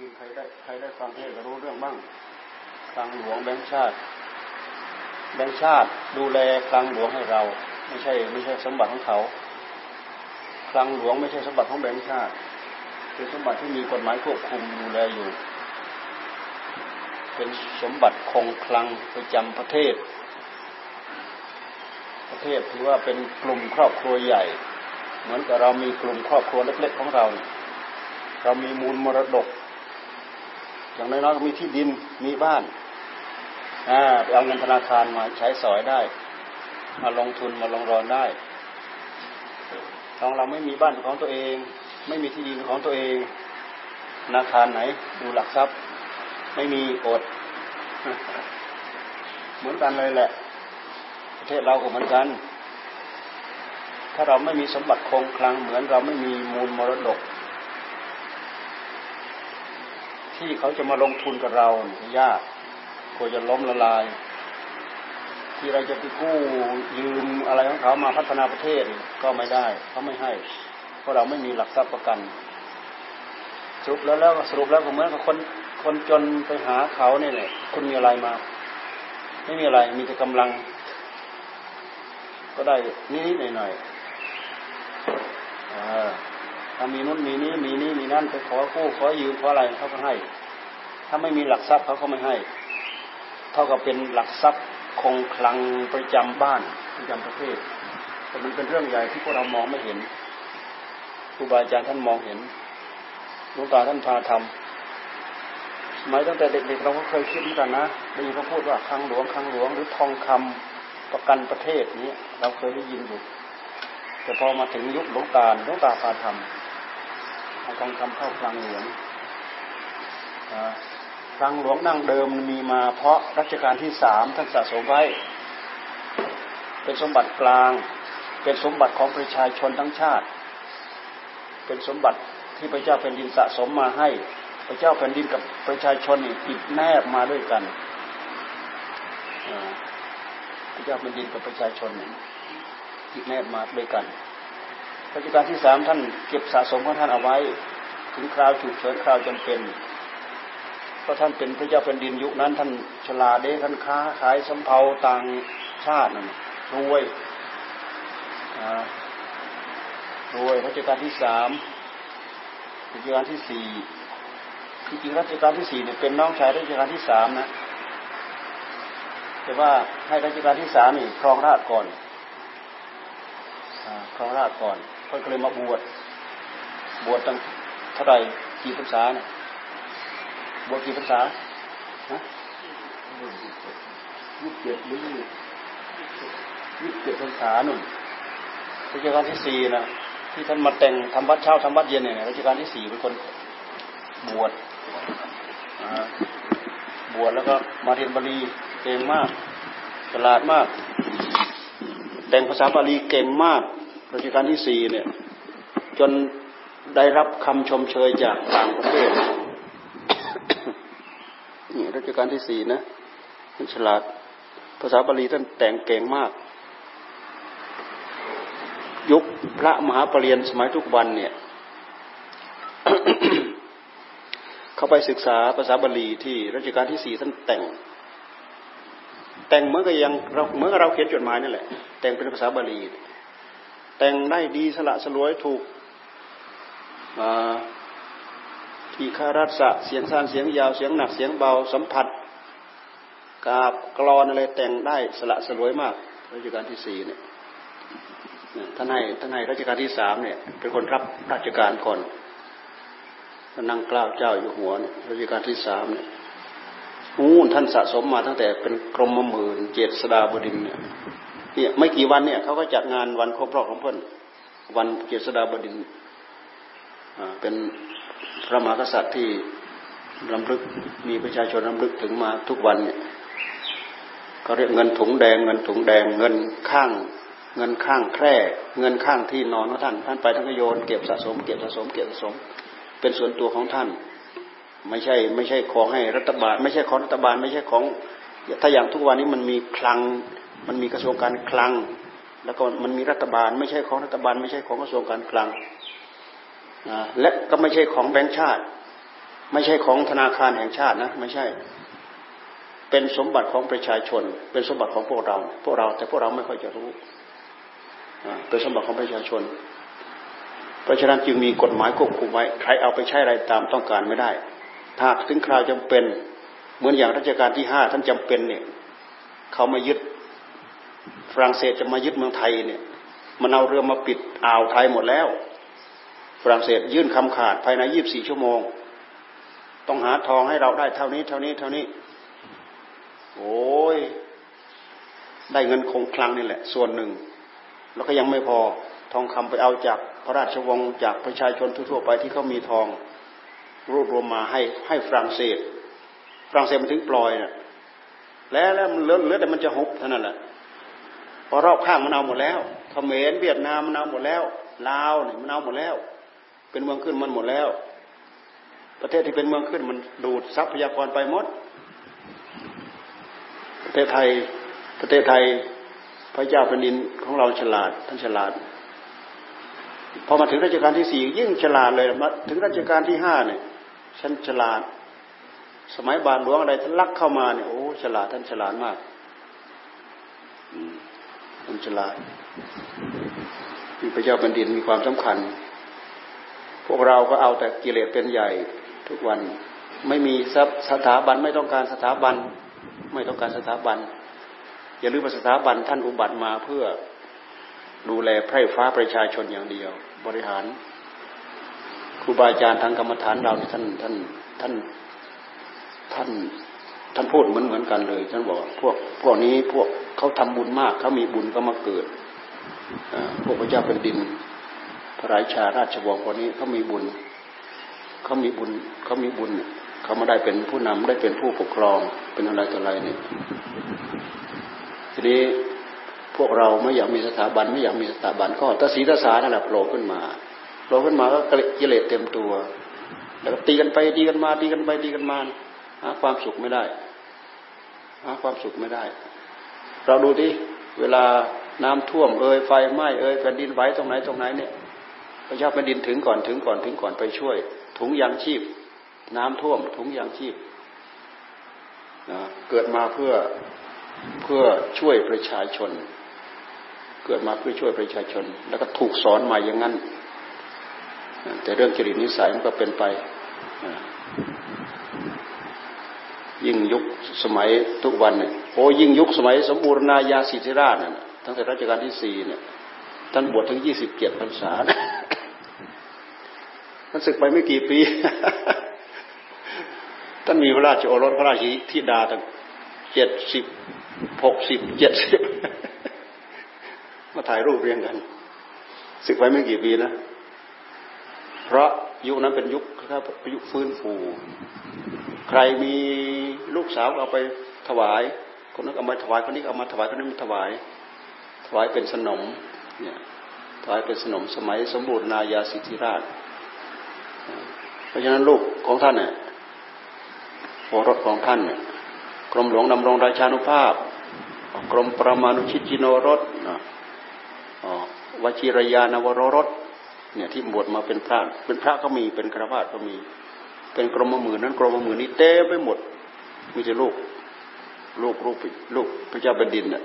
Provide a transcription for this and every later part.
คืนใครได้ใครได้ฟังเทศรู้เรื่องบ้างคลังหลวงแบงค์ชาติ แบงค์ชาติดูแลคลังหลวงให้เรา ไม่ใช่ไม่ใช่สมบัติของเขาคลังหลวงไม่ใช่สมบัติของแบงค์ชาติ เป็นสมบัติที่มีกฎหมายควบคุมดูแลอยู่ เป็นสมบัติคงคลังประจำประเทศ ประเทศถือว่าเป็นกลุ่มครอบครัวใหญ่ เหมือนกับเรามีกลุ่มครอบครัวเล็กๆของเรา เรามีมูลมรดก อย่างน้อยๆก็มีที่ดินมีบ้านไปเอาเงินธนาคารมาใช้สอยได้ มาลงทุนมาลงรอนได้ทองเราไม่มีบ้านของตัวเอง ไม่มีที่ดินของตัวเองธนาคารไหน ดูหลักทรัพย์ ไม่มีอด เหมือนกันเลยแหละ ประเทศเราก็เหมือนกัน ถ้าเราไม่มีสมบัติคงคลังเหมือนเราไม่มีมูลมรดก ที่เขาจะมาลงทุนกับเรายากกลัวจะล้มละลาย ที่เราจะไปกู้ยืมอะไรของเขามาพัฒนาประเทศก็ไม่ได้เขาไม่ให้ เพราะเราไม่มีหลักทรัพย์ประกัน สรุปแล้วแล้วสรุปแล้วก็เหมือนกับคนคนจนไปหาเขาเนี่ยแหละคุณมีอะไรมา ไม่มีอะไรมีแต่กำลัง ก็ได้นิดๆหน่อยๆ ถ้ามีนู้นมีนี้มีนี้มีนั่นไปขอกู้ขอยืมขออะไรเขาก็ให้ ถ้าไม่มีหลักทรัพย์เขาก็ไม่ให้ เท่ากับเป็นหลักทรัพย์คงคลังประจำบ้านประจำประเทศ แต่มันเป็นเรื่องใหญ่ที่พวกเรามองไม่เห็นครูบาอาจารย์ท่านมองเห็นหลวงตาท่านพาทำสมัยตั้งแต่เด็กๆเราก็เคยคิดเหมือนกันนะได้ยินเขาพูดว่าคลังหลวงคลังหลวงหรือทองคำประกันประเทศนี้เราเคยได้ยินอยู่แต่พอมาถึงยุคหลวงตาหลวงตาพาทำ เอาทองคำเข้าคลังหลวงคลังหลวงนั่งเดิมมีมาเพราะรัชกาลที่สามท่านสะสมไว้ เป็นสมบัติกลาง เป็นสมบัติของประชาชนทั้งชาติ เป็นสมบัติที่พระเจ้าแผ่นดินสะสมมาให้ พระเจ้าแผ่นดินกับประชาชนนี่ติดแนบมาด้วยกันพระเจ้าแผ่นดินกับประชาชนนี่ติดแนบมาด้วยกัน รัชกาลที่สามท่านเก็บสะสมของท่านเอาไว้ ถึงคราวฉุกเฉินคราวจำเป็นเพราะท่านเป็นพระเจ้าแผ่นดินยุคนั้น ท่านฉลาดเด้ท่านค้าขายสำเภาต่างชาตินั่นรวยรวยรัชกาลที่สามรัชกาลที่สี่จริงรัชกาลที่สี่เนี่ยเป็นน้องชายรัชกาลที่สามนะแต่ว่าให้รัชกาลที่สามนี่ครองราชก่อนครองราชก่อน ก็เลยมาบวชบวชตั้งเท่าไรกี่พรรษาเนี่ยบวชกี่ภาษาฮะยี่สิบเจ็ดหรือยี่สิบเจ็ดภาษาหนุ่มรัชกาลที่สี่นะที่ท่านมาแต่งทำวัดเช้าทำวัดเย็นเนี่ยรัชกาลที่สี่เป็นคนบวชบวชแล้วก็มาเรียนบาลีเก่งมากฉลาดมาก แต่งภาษาบาลีเก่งมาก รัชกาลที่สี่เนี่ยจนได้รับคำชมเชยจากต่างประเทศนี่รัชกาลที่สี่นะท่านฉลาด ภาษาบาลีท่านแต่งเก่งมาก ยุคพระมหาปรริญญาสมัยทุกวันเนี่ยเขาไปศึกษาภาษาบาลีที่รัชกาลที่สี่ท่านแต่ง แต่งเหมือนกับยังเราเหมือนกับเราเขียนจดหมายนั่นแหละ แต่งเป็นภาษาบาลี แต่งได้ดีสละสลวยถูกทีคารัสะเสียงสั้นเสียงยาวเสียงหนักเสียงเบาสัมผัสกาบกรอนอะไรแต่งได้สละสลวยมากรัชกาลที่สี่เนี่ยท่านให้ท่านให้รัชกาลที่สามเนี่ยเป็นคนรับราชการก่อนนั่งกล้าวเจ้าอยู่หัวเนี่ยรัชกาลที่สามเนี่ยอู้ท่านสะสมมาตั้งแต่เป็นกรมหมื่นเจษดาบดินเนี่ย เนี่ยไม่กี่วันเนี่ยเขาก็จัดงานวันครบรอบของเพื่อนวันเจษดาบดินเป็นพระมหากษัตริย์ที่รำลึกมีประชาชนรำลึกถึงมาทุกวันเนี่ยก็เรียกเงินถุงแดงเงินถุงแดงเงินข้าง เงินข้างแคร่เงินข้างที่นอนของท่านท่านไปท่านก็โยนเก็บสะสมเก็บสะสมเก็บสะสม เป็นส่วนตัวของท่าน ไม่ใช่ไม่ใช่ของให้รัฐบาล ไม่ใช่ของรัฐบาลไม่ใช่ของ ถ้าอย่างทุกวันนี้มันมีคลัง มันมีกระทรวงการคลัง แล้วก็มันมีรัฐบาล ไม่ใช่ของรัฐบาล ไม่ใช่ของกระทรวงการคลังและก็ไม่ใช่ของแบงค์ชาติ ไม่ใช่ของธนาคารแห่งชาตินะไม่ใช่ เป็นสมบัติของประชาชน เป็นสมบัติของพวกเรา พวกเรา แต่พวกเราไม่ค่อยจะรู้เป็นสมบัติของประชาชน เพราะฉะนั้นจึงมีกฎหมายควบคุมไว้ ใครเอาไปใช้อะไรตามต้องการไม่ได้ ถ้าถึงคราวจำเป็น เหมือนอย่างรัชกาลที่ห้าท่านจำเป็นเนี่ย เขามายึด รั่งเศสจะมายึดเมืองไทยเนี่ยมันเอาเรือมาปิดอ่าวไทยหมดแล้ว ฝรั่งเศสยื่นคำขาดภายในยี่บสี่ชั่วโมง ต้องหาทองให้เราได้เท่านี้ เท่านี้ เท่านี้ โอ้ย ได้เงินคงคลังนี่แหละ ส่วนหนึ่ง แล้วก็ยังไม่พอ ทองคำไปเอาจากพระราชวงศ์จากประชาชนทั่วๆไปที่เขามีทอง รวบรวมมาให้ให้ฝรั่งเศส ฝรั่งเศสมันถึงปล่อยนะ่ะแล้วแล้วมันเลือดเลือดแต่มันจะหุบเท่านั้นแหละ พอรอบข้างมันเอาหมดแล้วเขมรเวียดนามมันเอาหมดแล้วลาวเนี่ยมันเอาหมดแล้ว เป็นเมืองขึ้นมันหมดแล้ว ประเทศที่เป็นเมืองขึ้นมันดูดทรัพยากรไปหมด ประเทศไทยประเทศไทยพระเจ้าแผ่นดินของเราฉลาดท่านฉลาดพอมาถึงรัชกาลที่สี่ยิ่งฉลาดเลยมาถึงรัชกาลที่ห้าเนี่ยฉันฉลาด สมัยบาทหลวงอะไรท่านลักเข้ามาเนี่ยโอ้ฉลาดท่านฉลาดมาก ท่านฉลาดที่พระเจ้าแผ่นดินมีความสำคัญ พวกเราก็เอาแต่กิเลสเป็นใหญ่ทุกวัน ไม่มีสถาบันไม่ต้องการสถาบัน ไม่ต้องการสถาบัน อย่าลืมว่าสถาบันท่านอุบัติมาเพื่อดูแลไพร่ฟ้าประชาชนอย่างเดียว บริหารครูบาอาจารย์ทางกรรมฐานเราท่านท่านท่านท่าน ท่านพูดเหมือนเหมือนกันเลย ท่านบอกพวกพวกนี้พวกเขาทำบุญมากเขามีบุญก็มาเกิดพวกพระเจ้าเป็นดิน พระราชาราชวงศ์คนนี้เขามีบุญเขามีบุญเขามีบุญเขามาได้เป็นผู้นำได้เป็นผู้ปกครองเป็นอะไรต่ออะไรเนี่ยทีนี้พวกเราไม่อยากมีสถาบันไม่อยากมีสถาบันก็ตาสีตสานั่นแหละโผล่ขึ้นมาโผล่ขึ้นมาก็กิเลสเต็มตัว แล้วก็ตีกันไปตีกันมาตีกันไปตีกันมา หาความสุขไม่ได้ หาความสุขไม่ได้ เราดูที่เวลาน้ำท่วมเอ่ยไฟไหม้เอ่ยแผ่นดินไหวตรงไหนตรงไหนเนี่ยพระเจ้าแผ่นดินถึงก่อนถึงก่อนถึงก่อนไปช่วย ถุงยางชีพ น้ำท่วม ถุงยางชีพนะเกิดมาเพื่อเพื่อช่วยประชาชน เกิดมาเพื่อช่วยประชาชน แล้วก็ถูกสอนมาอย่างนั้น แต่เรื่องจริตนิสัยมันก็เป็นไป ยิ่งยุคสมัยทุกวันเนี่ยโอ้ยิ่งยุคสมัยสมบูรณาญาสิทธิราชเนี่ยตั้งแต่รัชกาลที่สี่เนี่ยท่านบวชถึงยี่สิบเจ็ดพรรษาท่านศึกไปไม่กี่ปีท่านมีพระราชโอรสพระราชธิดาตั้งเจ็ดสิบหกสิบเจ็ดสิบมาถ่ายรูปเรียงกันศึกไปไม่กี่ปีนะเพราะยุคนั้นเป็นยุคครับยุคฟื้นฟู ใครมีลูกสาวเอาไปถวาย คนนั้นเอามาถวายคนนี้เอามาถวายคนนี้มาถวาย ถวายเป็นสนมเนี่ยถวายเป็นสนมสมัยสมบูรณาญาสิทธิราช เพราะฉะนั้นลูกของท่านเนี่ยโอรสของท่านเนี่ยกรมหลวงดำรงราชานุภาพ กรมประมาณุชิตจิโนรสวชิรยานวโรรสเนี่ยที่บวชมาเป็นพระเป็นพระก็มีเป็นกระบาดก็มี เป็นกรมหมือนั้นกรมหมือนี้เต้ไปหมดมีแต่ลูก ลูกลูกลูกพระเจ้าแผ่นดินเนี่ย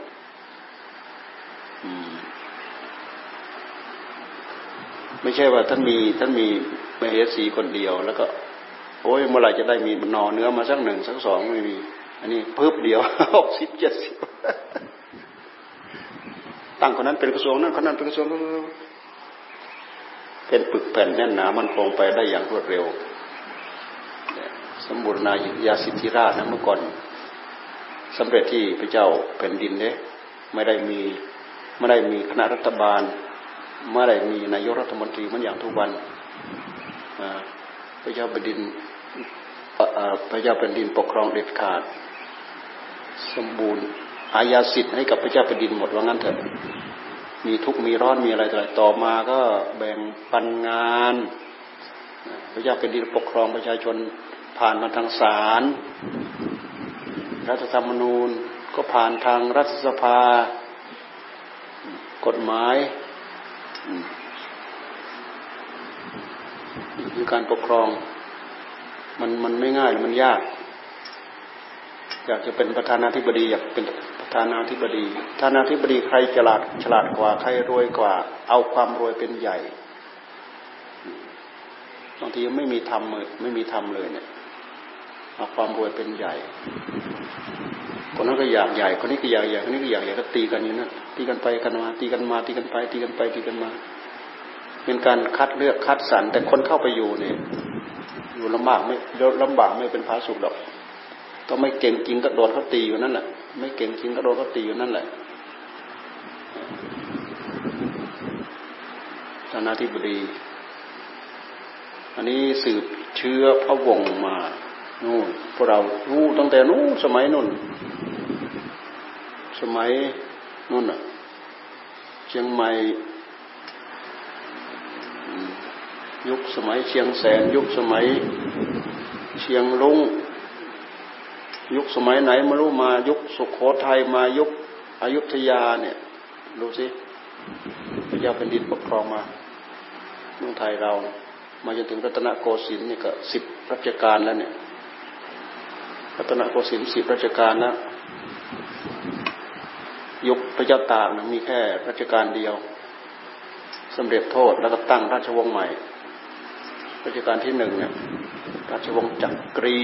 ไม่ใช่ว่าท่านมีท่านมีมเหสีคนเดียว แล้วก็ โอ้ยเมื่อไหร่จะได้มีนอเนื้อมาสักหนึ่งสักสองไม่มี อันนี้เพิ่มเดียวหกสิบเจ็ดสิบตั้งคนนั้นเป็นกระทรวงนั้นคนนั้นเป็นกระทรวงเป็นปึกแผ่นแน่นหนามันคงไปได้อย่างรวดเร็ว สมบูรณาญาสิทธิราชนะเมื่อก่อนสำเร็จที่พระเจ้าแผ่นดินเนี่ยไม่ได้มีไม่ได้มีคณะรัฐบาลไม่ได้มีนายกรัฐมนตรีเหมือนอย่างทุกวันพระเจ้าแผ่นดินพระเจ้าแผ่นดินปกครองเด็ดขาด สมบูรณ์อาญาสิทธิ์ให้กับพระเจ้าแผ่นดินหมดว่างั้นเถอะมีทุกมีร้อนมีอะไรต่อต่อมาก็แบ่งปันงาน พระเจ้าเป็นดินปกครองประชาชน ผ่านมาทางศาลรัฐธรรมนูญก็ผ่านทางรัฐสภา กฎหมายคือการปกครอง มันมันไม่ง่ายมันยาก อยากจะเป็นประธานาธิบดี อยากเป็นประธานาธิบดีประธานาธิบดีใครฉลาดฉลาดกว่าใครรวยกว่า เอาความรวยเป็นใหญ่บางทีไม่มีทำเลยไม่มีทำเลยเนี่ย เอาความรวยเป็นใหญ่ คนนั้นก็อยากใหญ่ คนนี้ก็อยากใหญ่ คนนี้ก็อยากใหญ่ก็ตีกันอยู่นั่นตีกันไปกันมา ตีกันมา ตีกันไป ตีกันไป ตีกันมา เป็นการคัดเลือกคัดสรร แต่คนเข้าไปอยู่เนี่ยอยู่ลำบากไม่ลำบากไม่เป็นพาสุขดอกต้องไม่เก่งจริงก็โดนเขาตีอยู่นั่นแหละ ไม่เก่งจริงก็โดนเขาตีอยู่นั่นแหละฐานาธิบดี อันนี้สืบเชื้อพระวงศ์มา นู่นพวกเรารู้ตั้งแต่นู้สมัยนู่น สมัยนู่นอะเชียงใหม่ยุคสมัยเชียงแสน ยุคสมัยเชียงรุง้งยุคสมัยไหนไม่รู้มายุคสุขโขทัยมายุคอยุธยาเนี่ยดูสิพระเจ้าแผ่นดินปกครองมาเมืองไทยเรา มาจนถึงรัตนโกสินทร์นี่ก็สิบรัชกาลแล้วเนี่ย รัตนโกสินทร์สิบรัชกาลแล้วยุคพระเจ้าตากนะมีแค่รัชกาลเดียวสำเร็จโทษแล้วก็ตั้งราชวงศ์ใหม่รัชกาลที่หนึ่งเนี่ยราชวงศ์จักรี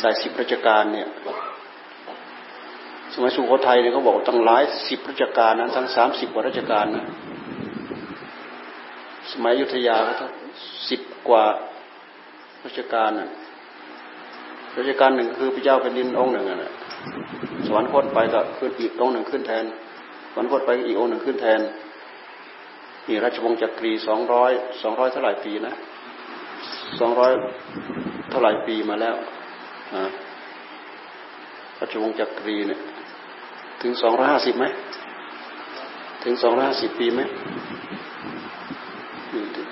ได้สิบราชการเนี่ยสมัยสุโขทัยเนี่ยเขาบอกตั้งหลายสิบราชการนะทั้งสามสิบกว่าราชการนะสมัยยุทธยาก็ทั้งสิบกว่าราชการน่ะ ราชการหนึ่งคือพระเจ้าแผ่นดินองค์หนึ่งนะสวรรคตไปก็ขึ้นอีกองค์หนึ่งขึ้นแทนสวรรคตไปอีกองค์หนึ่งขึ้นแทนนี่ราชวงศ์จักรีสองร้อยสองร้อยเท่าไหร่ปีนะสองร้อยเท่าไหร่ปีมาแล้วราชวงศ์จักรีเนี่ยถึงสองร้อยห้าสิบไหมถึงสองร้อยห้าสิบปีไหม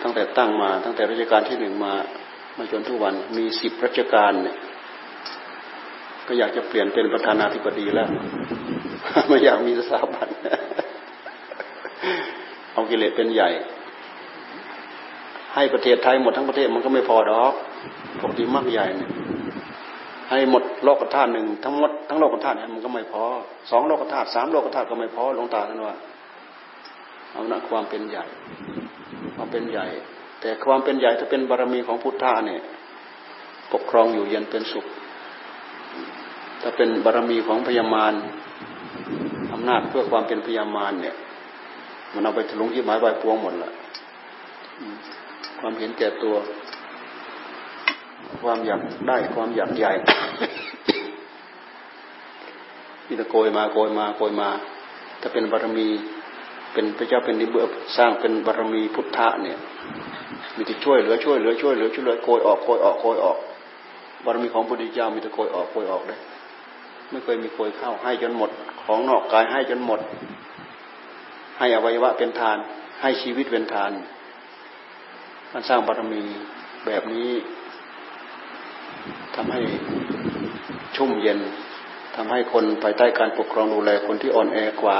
ตั้งแต่ตั้งมา ตั้งแต่รัชกาลที่หนึ่งมามาจนทุกวันมีสิบรัชกาลเนี่ย ก็อยากจะเปลี่ยนเป็นประธานาธิบดีแล้วไม่อยากมีสถาบันเอากิเลสเป็นใหญ่ ให้ประเทศไทยหมดทั้งประเทศมันก็ไม่พอดอกปกติมากใหญ่เนี่ยให้หมดโลกธาตุหนึ่งทั้งหมดทั้งโลกธาตุเนี่ยมันก็ไม่พอสองโลกธาตุสามโลกธาตุก็ไม่พอหลวงตาท่านว่าเอาหนักความเป็นใหญ่ ความเป็นใหญ่ แต่ความเป็นใหญ่ถ้าเป็นบารมีของพุทธะเนี่ย ปกครองอยู่เย็นเป็นสุข ถ้าเป็นบารมีของพญามารอำนาจเพื่อความเป็นพญามารเนี่ย มันเอาไปถลุงที่หมายใบปวงหมดละความเห็นแก่ตัว ความอยากได้ความอยากใหญ่นี่ตะโกยมาโกยมาโกยมา ถ้าเป็นบารมีเป็นพระเจ้าเป็นนิเบือสร้างเป็นบารมีพุทธะเนี่ย มีแต่ช่วยเหลือช่วยเหลือช่วยเหลือช่วยเหลือโกยออกโกยออกโกยออกบารมีของพระพุทธเจ้ามีแต่โกยออกโกยออกเลย ไม่เคยมีโกยเข้าให้จนหมด ของนอกกายให้จนหมด ให้อวัยวะเป็นทาน ให้ชีวิตเป็นทาน มันสร้างบารมีแบบนี้ทำให้ชุ่มเย็นทำให้คนภายใต้การปกครองดูแลคนที่อ่อนแอกว่า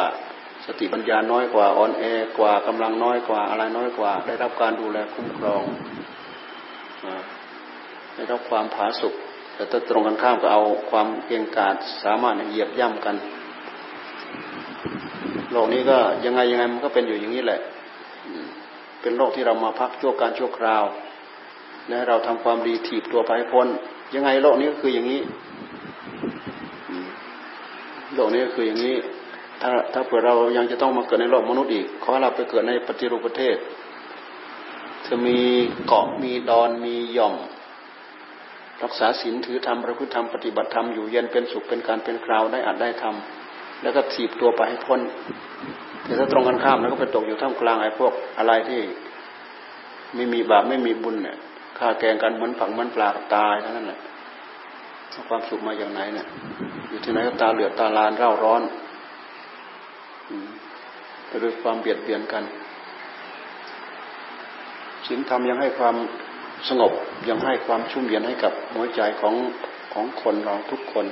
สติปัญญาน้อยกว่าอ่อนแอกว่ากำลังน้อยกว่าอะไรน้อยกว่า ได้รับการดูแลคุ้มครองได้รับความผาสุก แต่ถ้าตรงกันข้ามก็เอาความเพียงกาดสามารถเหยียบย่ำกัน โลกนี้ก็ยังไงยังไงมันก็เป็นอยู่อย่างนี้แหละ เป็นโลกที่เรามาพักชั่วการชั่วคราวและเราทำความดีถีบตัวไปให้พ้น ยังไงโลกนี้ก็คืออย่างนี้ โลกนี้ก็คืออย่างนี้ ถ้าถ้าเผื่อเรายังจะต้องมาเกิดในโลกมนุษย์อีก ขอเราไปเกิดในปฏิรูปประเทศจะมีเกาะมีดอนมีย่อม รักษาศีลถือธรรมประพฤติธรรมปฏิบัติธรรมอยู่เย็นเป็นสุขเป็นการเป็นคราวได้อัดได้ทำแล้วก็ถีบตัวไปให้พ้นแต่ถ้าตรงกันข้ามแล้วก็ไปตกอยู่ท่ามกลางไอ้พวกอะไรที่ไม่มีบาปไม่มีบุญเนี่ยฆ่าแกงกันเหมือนฝังเหมือนปลาตายเท่านั้นแหละความสุขมาอย่างไหนเนี่ยอยู่ที่ไหนก็ตาเหลือตาลานเร่าร้อนไปด้วยความเบียดเบียนกันศีลธรรมยังให้ความ สงบยังให้ความชุ่มเย็นให้กับหัวใจของของคนเราทุกคน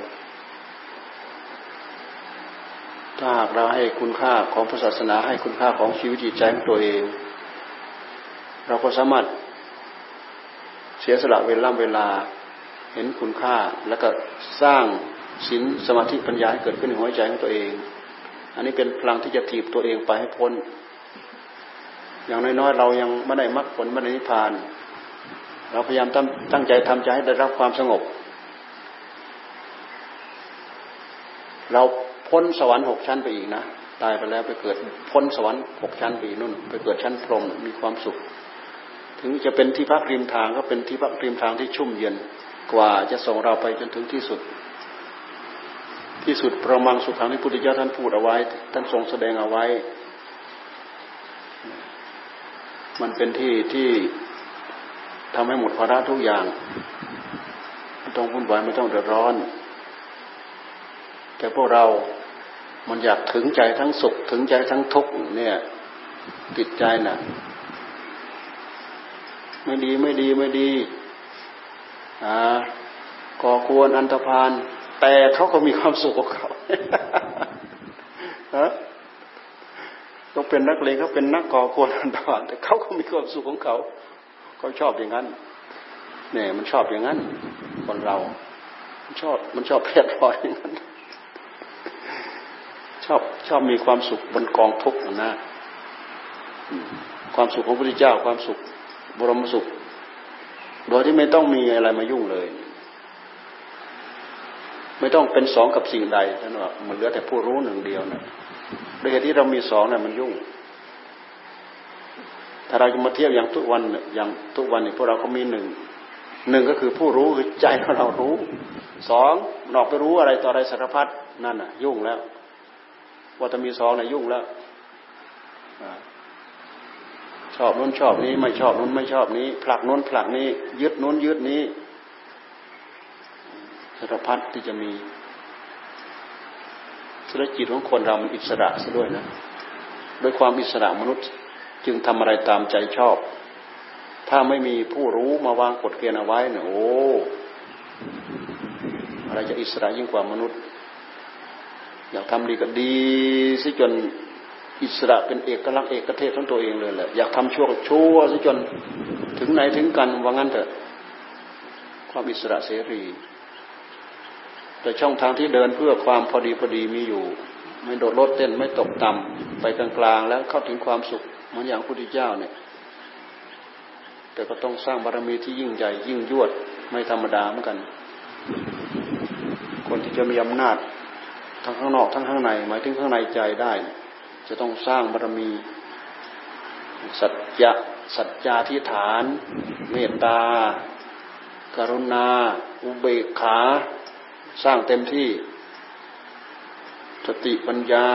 ถ้าหากเราให้คุณค่าของพระศาสนาให้คุณค่าของชีวิตจิตใจของตัวเอง เราก็สามารถเสียสละเวลาเวลาเห็นคุณค่าแล้วก็สร้างศีลสมาธิปัญญาให้เกิดขึ้นในหัวใจของตัวเอง อันนี้เป็นพลังที่จะถีบตัวเองไปให้พ้น อย่างน้อยๆเรายังไม่ได้มรรคผลไม่ได้นิพพาน เราพยายามตั้งตั้งใจทำใจให้ได้รับความสงบ เราพ้นสวรรค์หกชั้นไปอีกนะตายไปแล้วไปเกิดพ้นสวรรค์หกชั้นไปนู่น ไปเกิดชั้นพรหมมีความสุข ถึงจะเป็นที่พักริมทางก็เป็นที่พักริมทางที่ชุ่มเย็นกว่าจะส่งเราไปจนถึงที่สุด ที่สุดประมังสุขังที่พุทธเจ้าท่านพูดเอาไว้ ท่านทรงแสดงเอาไว้ มันเป็นที่ที่ ทำให้หมดภาระทุกอย่างไม่ต้องวุ่นวายไม่ต้องเดือดร้อน แต่พวกเรา มันอยากถึงใจทั้งสุขถึงใจทั้งทุกข์เนี่ย ติดใจนะ่ะ ไม่ดีไม่ดีไม่ดีอ่าก่อกวนอันตรพานแต่เขาก็มีความสุขของเขาฮะเขาเป็นนักเลงเขาเป็นนักก่อกวนอันตรพานแต่เขาก็มีความสุขของเขา เขาชอบอย่างนั้นเนี่ยมันชอบอย่างนั้น คนเรา มันชอบมันชอบเพลิดเพลินอย่างนั้น ชอบชอบมีความสุขบนกองทุกข์นะความสุขของพระพุทธเจ้า ความสุขบรมสุข โดยที่ไม่ต้องมีอะไรมายุ่งเลย ไม่ต้องเป็นสองกับสิ่งใดท่านว่ามันเหลือแต่ผู้รู้หนึ่งเดียวนะโดยที่เรามีสองนะ่ะมันยุ่ง ถ้าเราจะมาเทียบอย่างทุกวันอย่างทุกวันเนี่ยพวกเราก็มีหนึ่งหนึ่งก็คือผู้รู้คือใจของเรารู้สองนอกไปรู้อะไรต่ออะไรสารพัดนั่นน่ะ ยุ่งแล้วว่าจะมีสองน่ะยุ่งแล้วชอบนู้นชอบนี้ ไม่ชอบนู้นไม่ชอบนี้ ผลักนู้นผลักนี้ ยึดนู้นยึดนี้สารพัดที่จะมีสุรจิตของคนเรามันอิสระซะด้วยนะด้วยความอิสระมนุษย์ จึงทำอะไรตามใจชอบ ถ้าไม่มีผู้รู้มาวางกฎเกณฑ์เอาไว้เนี่ยโอ้อะไรจะอิสระยิ่งกว่ามนุษย์ อยากทำดีก็ดีสิจนอิสระเป็นเอกลักษณ์เอกเทศของตัวเองเลยแหละอยากทำชั่วก็ชั่วสิจนถึงไหนถึงกันว่างั้นเถอะ ความอิสระเสรี แต่ช่องทางที่เดินเพื่อความพอดีพอดีมีอยู่ ไม่โดดโลดเต้นไม่ตกต่ำไปกลางๆแล้วเข้าถึงความสุขเหมือนอย่างพระพุทธเจ้าเนี่ย แต่ก็ต้องสร้างบารมีที่ยิ่งใหญ่ยิ่งยวดไม่ธรรมดาเหมือนกัน คนที่จะมีอำนาจทั้งข้างนอกทั้งข้างในหมายถึงข้างในใจได้ จะต้องสร้างบารมี สัจจะสัจจาธิฐาน เมตตา กรุณา อุเบกขา สร้างเต็มที่ สติปัญญา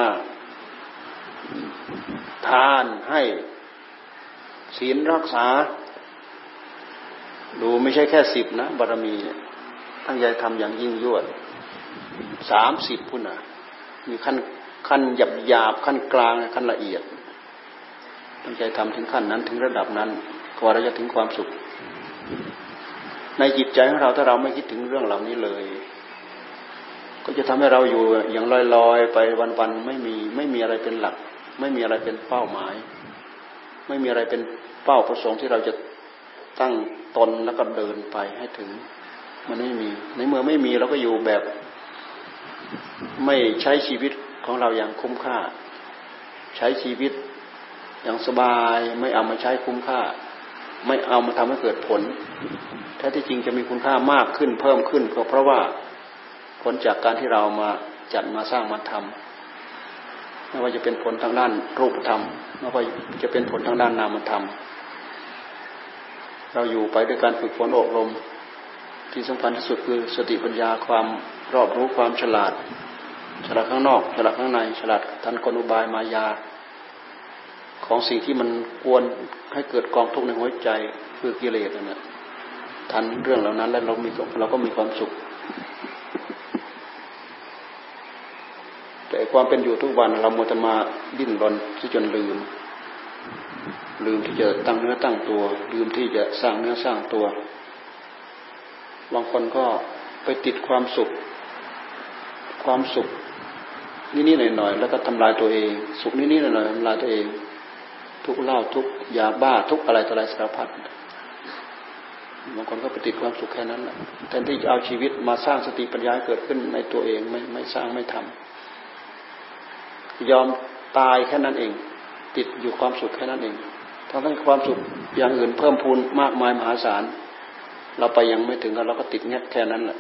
ทานให้ศีลรักษา ดูไม่ใช่แค่สิบนะบารมีตั้งใจทำอย่างยิ่งยวดสามสิบพุ่นอะมีขั้นขั้นหยาบหยาบขั้นกลางขั้นละเอียด ตั้งใจทำถึงขั้นนั้นถึงระดับนั้นกว่าเราจะถึงความสุข ในจิตใจของเราถ้าเราไม่คิดถึงเรื่องเหล่านี้เลย ก็จะทำให้เราอยู่อย่างลอยๆ ไปวันๆไม่มีไม่มีอะไรเป็นหลัก ไม่มีอะไรเป็นเป้าหมาย ไม่มีอะไรเป็นเป้าประสงค์ที่เราจะตั้งตนแล้วก็เดินไปให้ถึง มันไม่มีในเมื่อไม่มีเราก็อยู่แบบ ไม่ใช้ชีวิตของเราอย่างคุ้มค่า ใช้ชีวิตอย่างสบายไม่เอามาใช้คุ้มค่า ไม่เอามาทำให้เกิดผลแท้ที่จริงจะมีคุณค่ามากขึ้นเพิ่มขึ้นก็เพราะว่า ผลจากการที่เรามาจัดมาสร้างมาทำไม่ว่าจะเป็นผลทางด้านรูปธรรมไม่ว่าจะเป็นผลทางด้านนามธรรม เราอยู่ไปด้วยการฝึกฝนอบรม ที่สำคัญที่สุดคือสติปัญญาความรอบรู้ความฉลาด ฉลาดข้างนอก ฉลาดข้างใน ฉลาดทันกลอุบายมายา ของสิ่งที่มันกวนให้เกิดกองทุกข์ในหัวใจคือกิเลสนั่นแหละทันเรื่องเหล่านั้นแล้วเรามีเราก็มีความสุข แต่ ความเป็นอยู่ทุกวัน เราโมจะมาดิ้นรนที่จนลืม ลืมที่จะตั้งเนื้อตั้งตัว ลืมที่จะสร้างเนื้อสร้างตัวบางคนก็ไปติดความสุข ความสุขนี่ๆหน่อยๆแล้วก็ทำลายตัวเอง สุขนี่ๆหน่อยๆทำลายตัวเอง ทุกเหล้าทุกยาบ้าทุกอะไรต่ออะไรสารพัดบางคนก็ไปติดความสุขแค่นั้นแหละแทนที่จะเอาชีวิตมาสร้างสติปัญญาเกิดขึ้นในตัวเองไม่ไม่สร้างไม่ทำ ยอมตายแค่นั้นเอง ติดอยู่ความสุขแค่นั้นเองทั้งทั้งความสุขอย่างอื่นเพิ่มพูนมากมายมหาศาล เราไปยังไม่ถึงกันเราก็ติดแง่แค่นั้นแหละ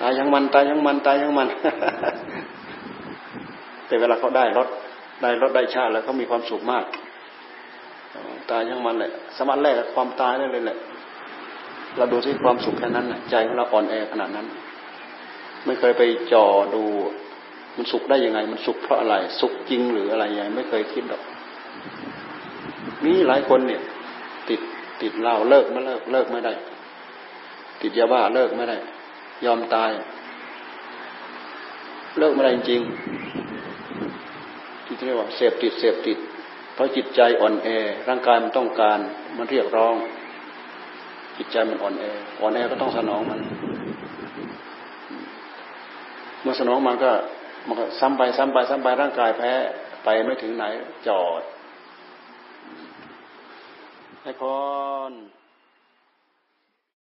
ตายยังมันตายยังมันตายยังมัน แต่เวลาเขาได้รถได้รถได้ชาติแล้วเขามีความสุขมาก ตายยังมันเลยสามารถแลกกับความตายได้เลยแหละ เราดูที่ความสุขแค่นั้นใจของเราอ่อนแอขนาดนั้น ไม่เคยไปจ่อดู มันสุขได้ยังไง มันสุขเพราะอะไร สุขจริงหรืออะไรยังไม่เคยคิดหรอก มีหลายคนเนี่ย ติดติดเหล้าเลิกไม่เลิกเลิกไม่ได้ ติดยาบ้าเลิกไม่ได้ ยอมตาย เลิกไม่ได้จริงที่เรียกว่าเสพติดเสพติด เพราะจิตใจอ่อนแอ ร่างกายมันต้องการ มันเรียกร้อง จิตใจมันอ่อนแอ อ่อนแอก็ต้องสนองมันเมื่อสนองมันก็ มันก็ซ้ำไปซ้ำไปซ้ำไปร่างกายแพ้ไปไม่ถึงไหนจอดให้พร